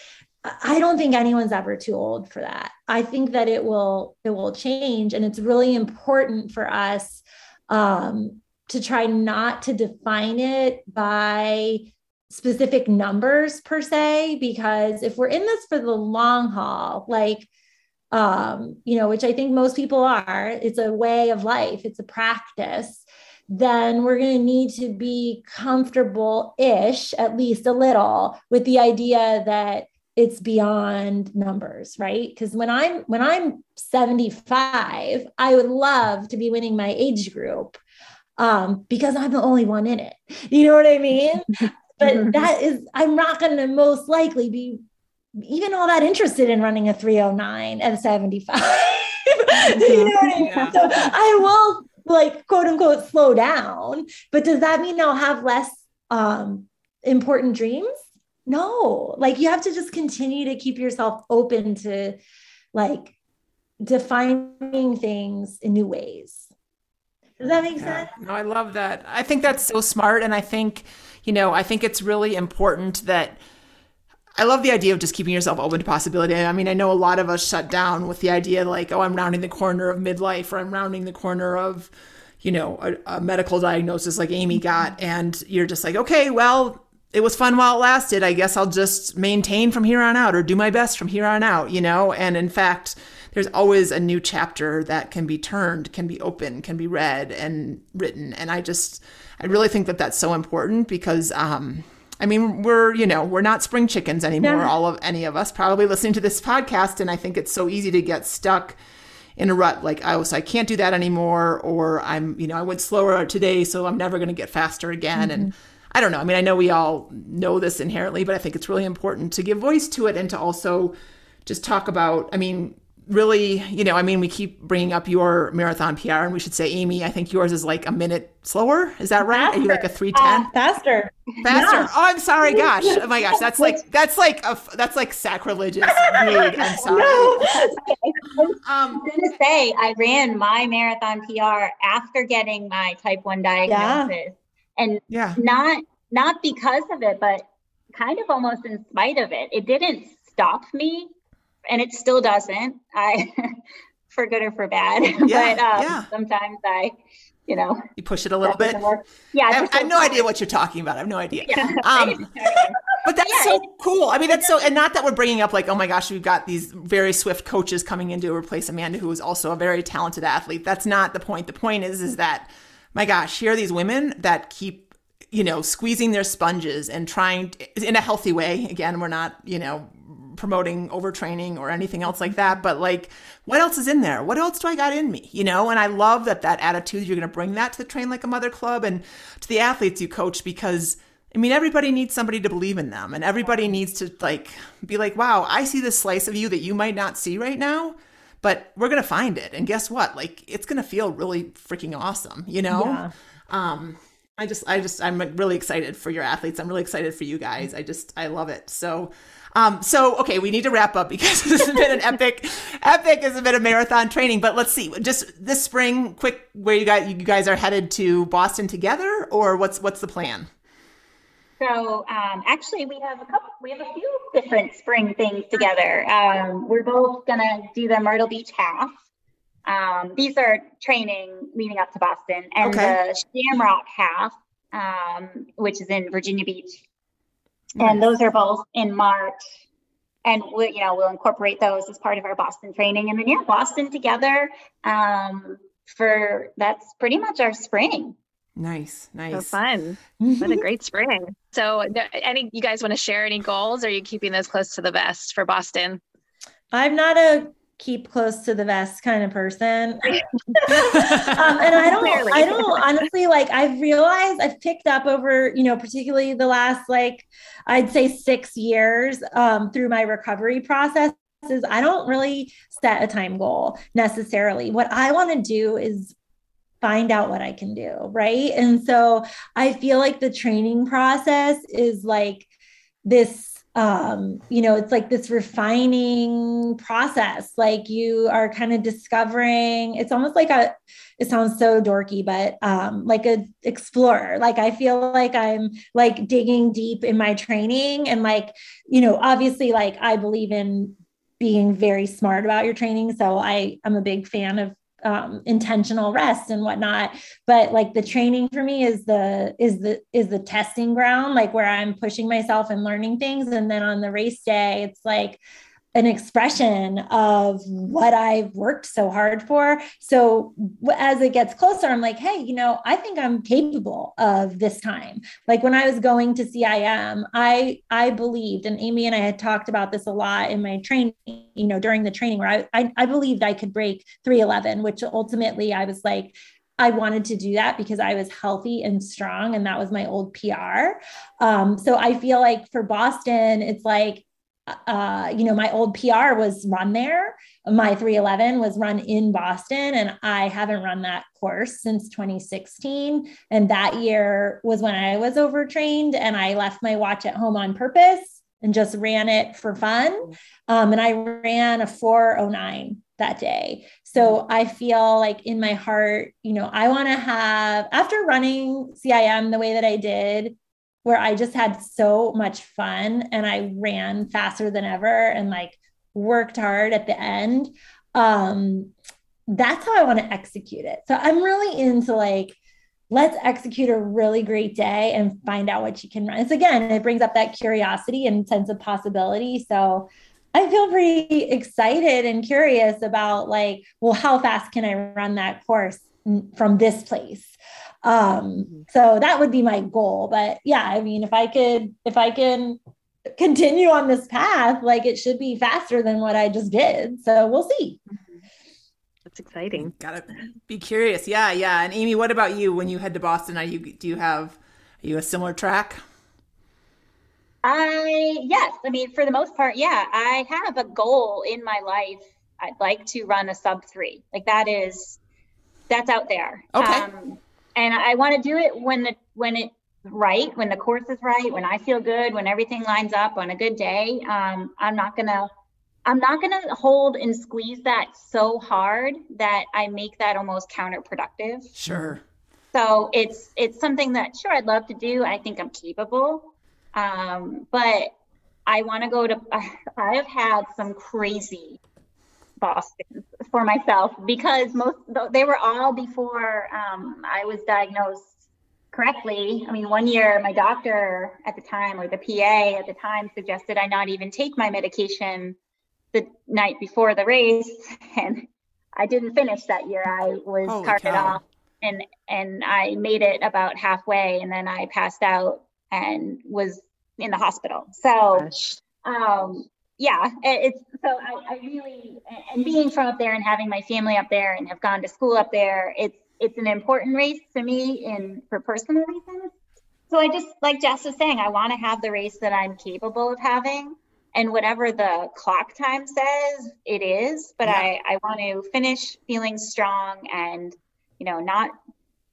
I don't think anyone's ever too old for that. I think that it will it will change, and it's really important for us um, to try not to define it by specific numbers per se, because if we're in this for the long haul, like um, you know, which I think most people are, it's a way of life, it's a practice. Then we're going to need to be comfortable ish, at least a little, with the idea that it's beyond numbers right? Because when i'm when i'm 75 i would love to be winning my age group um, because i'm the only one in it. You know what i mean? But that is i'm not going to most likely be even all that interested in running a 309 at 75 you know what I mean? Yeah. so i will like quote unquote slow down but does that mean i'll have less um, important dreams no like you have to just continue to keep yourself open to like defining things in new ways does that make yeah. sense no i love that i think that's so smart and i think you know i think it's really important that I love the idea of just keeping yourself open to possibility. I mean, I know a lot of us shut down with the idea like, oh, I'm rounding the corner of midlife or I'm rounding the corner of, you know, a, a medical diagnosis like Amy got. And you're just like, okay, well, it was fun while it lasted. I guess I'll just maintain from here on out or do my best from here on out, you know? And in fact, there's always a new chapter that can be turned, can be open, can be read and written. And I just, I really think that that's so important because, um, I mean, we're, you know, we're not spring chickens anymore, yeah. all of any of us probably listening to this podcast. And I think it's so easy to get stuck in a rut like oh so i can't do that anymore or i'm you know i went slower today so i'm never going to get faster again mm-hmm. and I don't know. I mean, I know we all know this inherently, but I think it's really important to give voice to it and to also just talk about, I mean, really, you know, I mean, we keep bringing up your marathon PR, and we should say, Amy, I think yours is like a minute slower. Is that right? Are you like a three ten? Uh, faster. Faster. Oh, I'm sorry. Gosh. Oh my gosh. That's like that's like a that's like sacrilegious. Rude. I'm sorry. No. Um, I'm gonna say I ran my marathon PR after getting my type one diagnosis, yeah. And yeah, not not because of it, but kind of almost in spite of it. It didn't stop me and it still doesn't. I, for good or for bad, yeah, but um, yeah. sometimes I, you know, you push it a little bit. Yeah, I have, I have no idea what you're talking about. I have no idea. Yeah. Um, but that's yeah, so cool. I mean, that's so, and not that we're bringing up like, oh my gosh, we've got these very swift coaches coming in to replace Amanda, who is also a very talented athlete. That's not the point. The point is, is that, my gosh, here are these women that keep you know, squeezing their sponges and trying to, in a healthy way. Again, we're not, you know, promoting overtraining or anything else like that but like what else is in there? What else do i got in me? You know and i love that that attitude you're going to bring that to the train like a mother club and to the athletes you coach because i mean everybody needs somebody to believe in them and everybody needs to like be like wow i see this slice of you that you might not see right now but we're going to find it and guess what like it's going to feel really freaking awesome you know yeah. um I just, I just, I'm really excited for your athletes. I'm really excited for you guys. I just, I love it. So, um, so okay, we need to wrap up because this has been an epic, epic has been a marathon training. But let's see, just this spring, quick, where you guys you guys are headed to Boston together, or what's what's the plan? So um, actually, we have a couple. We have a few different spring things together. Um, we're both gonna do the Myrtle Beach half. Um, these are training leading up to Boston, and okay. the Shamrock half, um, which is in Virginia Beach, and those are both in March. And we, you know, we'll incorporate those as part of our Boston training. And then yeah, Boston together um, for that's pretty much our spring. Nice, nice, so fun. what a great spring. So, any you guys want to share any goals? Or are you keeping those close to the vest for Boston? I'm not a keep close to the vest kind of person. um, and I don't, I don't honestly like, I've realized I've picked up over, you know, particularly the last, like, I'd say six years um, through my recovery process is I don't really set a time goal necessarily. What I want to do is find out what I can do. Right. And so I feel like the training process is like this um you know it's like this refining process like you are kind of discovering it's almost like a it sounds so dorky but um like a explorer like i feel like i'm like digging deep in my training and like you know obviously like i believe in being very smart about your training so i i'm a big fan of um, intentional rest and whatnot. But like the training for me is the is the is the testing ground like where i'm pushing myself and learning things. And then on the race day it's like an expression of what I've worked so hard for. So as it gets closer, I'm like, hey, you know, I think I'm capable of this time. Like when I was going to CIM, I I believed, and Amy and I had talked about this a lot in my training, you know, during the training where I I, I believed I could break 311, which ultimately I was like, I wanted to do that because I was healthy and strong, and that was my old PR. Um, so I feel like for Boston, it's like uh, you know, my old PR was run there. My 311 was run in Boston, and I haven't run that course since 2016. And that year was when I was overtrained, and I left my watch at home on purpose and just ran it for fun. Um, and I ran a 409 that day. So I feel like in my heart, you know, I want to have, after running CIM the way that I did, where I just had so much fun and I ran faster than ever and like worked hard at the end. Um, that's how I want to execute it. So I'm really into like, let's execute a really great day and find out what you can run. It's again, it brings up that curiosity and sense of possibility. So I feel pretty excited and curious about like, well, how fast can I run that course from this place? Um, mm-hmm. so that would be my goal. But yeah, I mean, if I could, if I can continue on this path, like it should be faster than what I just did. So we'll see. Mm-hmm. That's exciting. Gotta be curious. Yeah, yeah. And Amy, what about you when you head to Boston? Are you do you have are you a similar track? I yes, I mean for the most part, yeah. I have a goal in my life I'd like to run a sub three. Like that is that's out there. Okay. Um, and I want to do it when the when it right, when the course is right, when I feel good, when everything lines up on a good day. Um, I'm not gonna I'm not gonna hold and squeeze that so hard that I make that almost counterproductive. Sure. So it's it's something that sure I'd love to do. I think I'm capable, um, but I want to go to. I have had some crazy Boston for myself because most they were all before um, I was diagnosed correctly. I mean, one year my doctor at the time or the PA at the time suggested I not even take my medication the night before the race, and I didn't finish that year. I was Holy carted cow. off, and and I made it about halfway, and then I passed out and was in the hospital. So um yeah it's so I, I really and being from up there and having my family up there and have gone to school up there it's it's an important race to me in for personal reasons so i just like jess was saying i want to have the race that i'm capable of having and whatever the clock time says it is but Yeah. i i want to finish feeling strong and you know not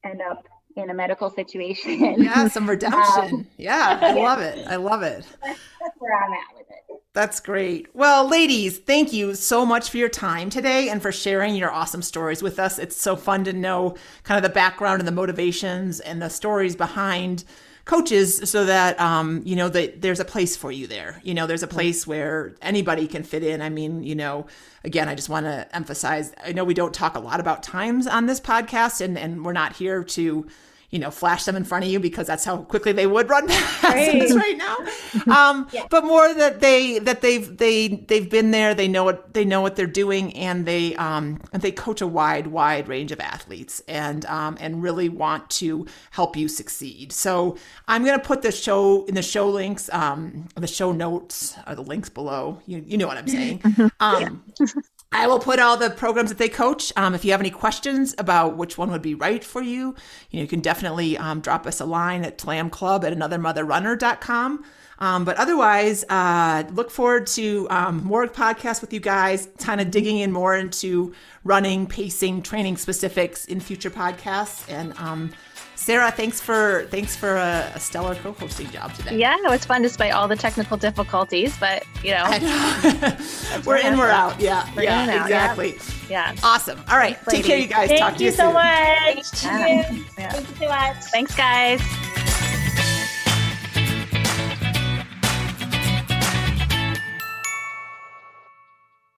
end up in a medical situation Yeah, some redemption. Um, yeah, I love it. I love it. that's where i'm at with it That's great. Well, ladies, thank you so much for your time today and for sharing your awesome stories with us. It's so fun to know kind of the background and the motivations and the stories behind coaches so that um, you know that there's a place for you there. You know, there's a place where anybody can fit in. I mean, you know, again, I just want to emphasize I know we don't talk a lot about times on this podcast and and we're not here to you know, flash them in front of you because that's how quickly they would run past us right now. Um, But more that they that they've they they've been there. They know what they know what they're doing, and they um and they coach a wide wide range of athletes, and um and really want to help you succeed. So I'm gonna put the show in the show links, um, the show notes, or the links below. You you know what I'm saying. Um, I will put all the programs that they coach. Um, if you have any questions about which one would be right for you, you know, you can definitely um, drop us a line at tlamclub at anothermotherrunner.com. Um, but otherwise, uh, look forward to um, more podcasts with you guys, kind of digging in more into running, pacing, training specifics in future podcasts. And um, Sarah, thanks for thanks for a, a stellar co-hosting job today. Yeah, it was fun despite all the technical difficulties, but you know, know. we're in, we're out. Yeah, We're yeah, out, exactly. yeah. Awesome. All right. Take care, you guys. Thank Talk to you you so soon. much. Yeah. thank you so much Thanks, guys.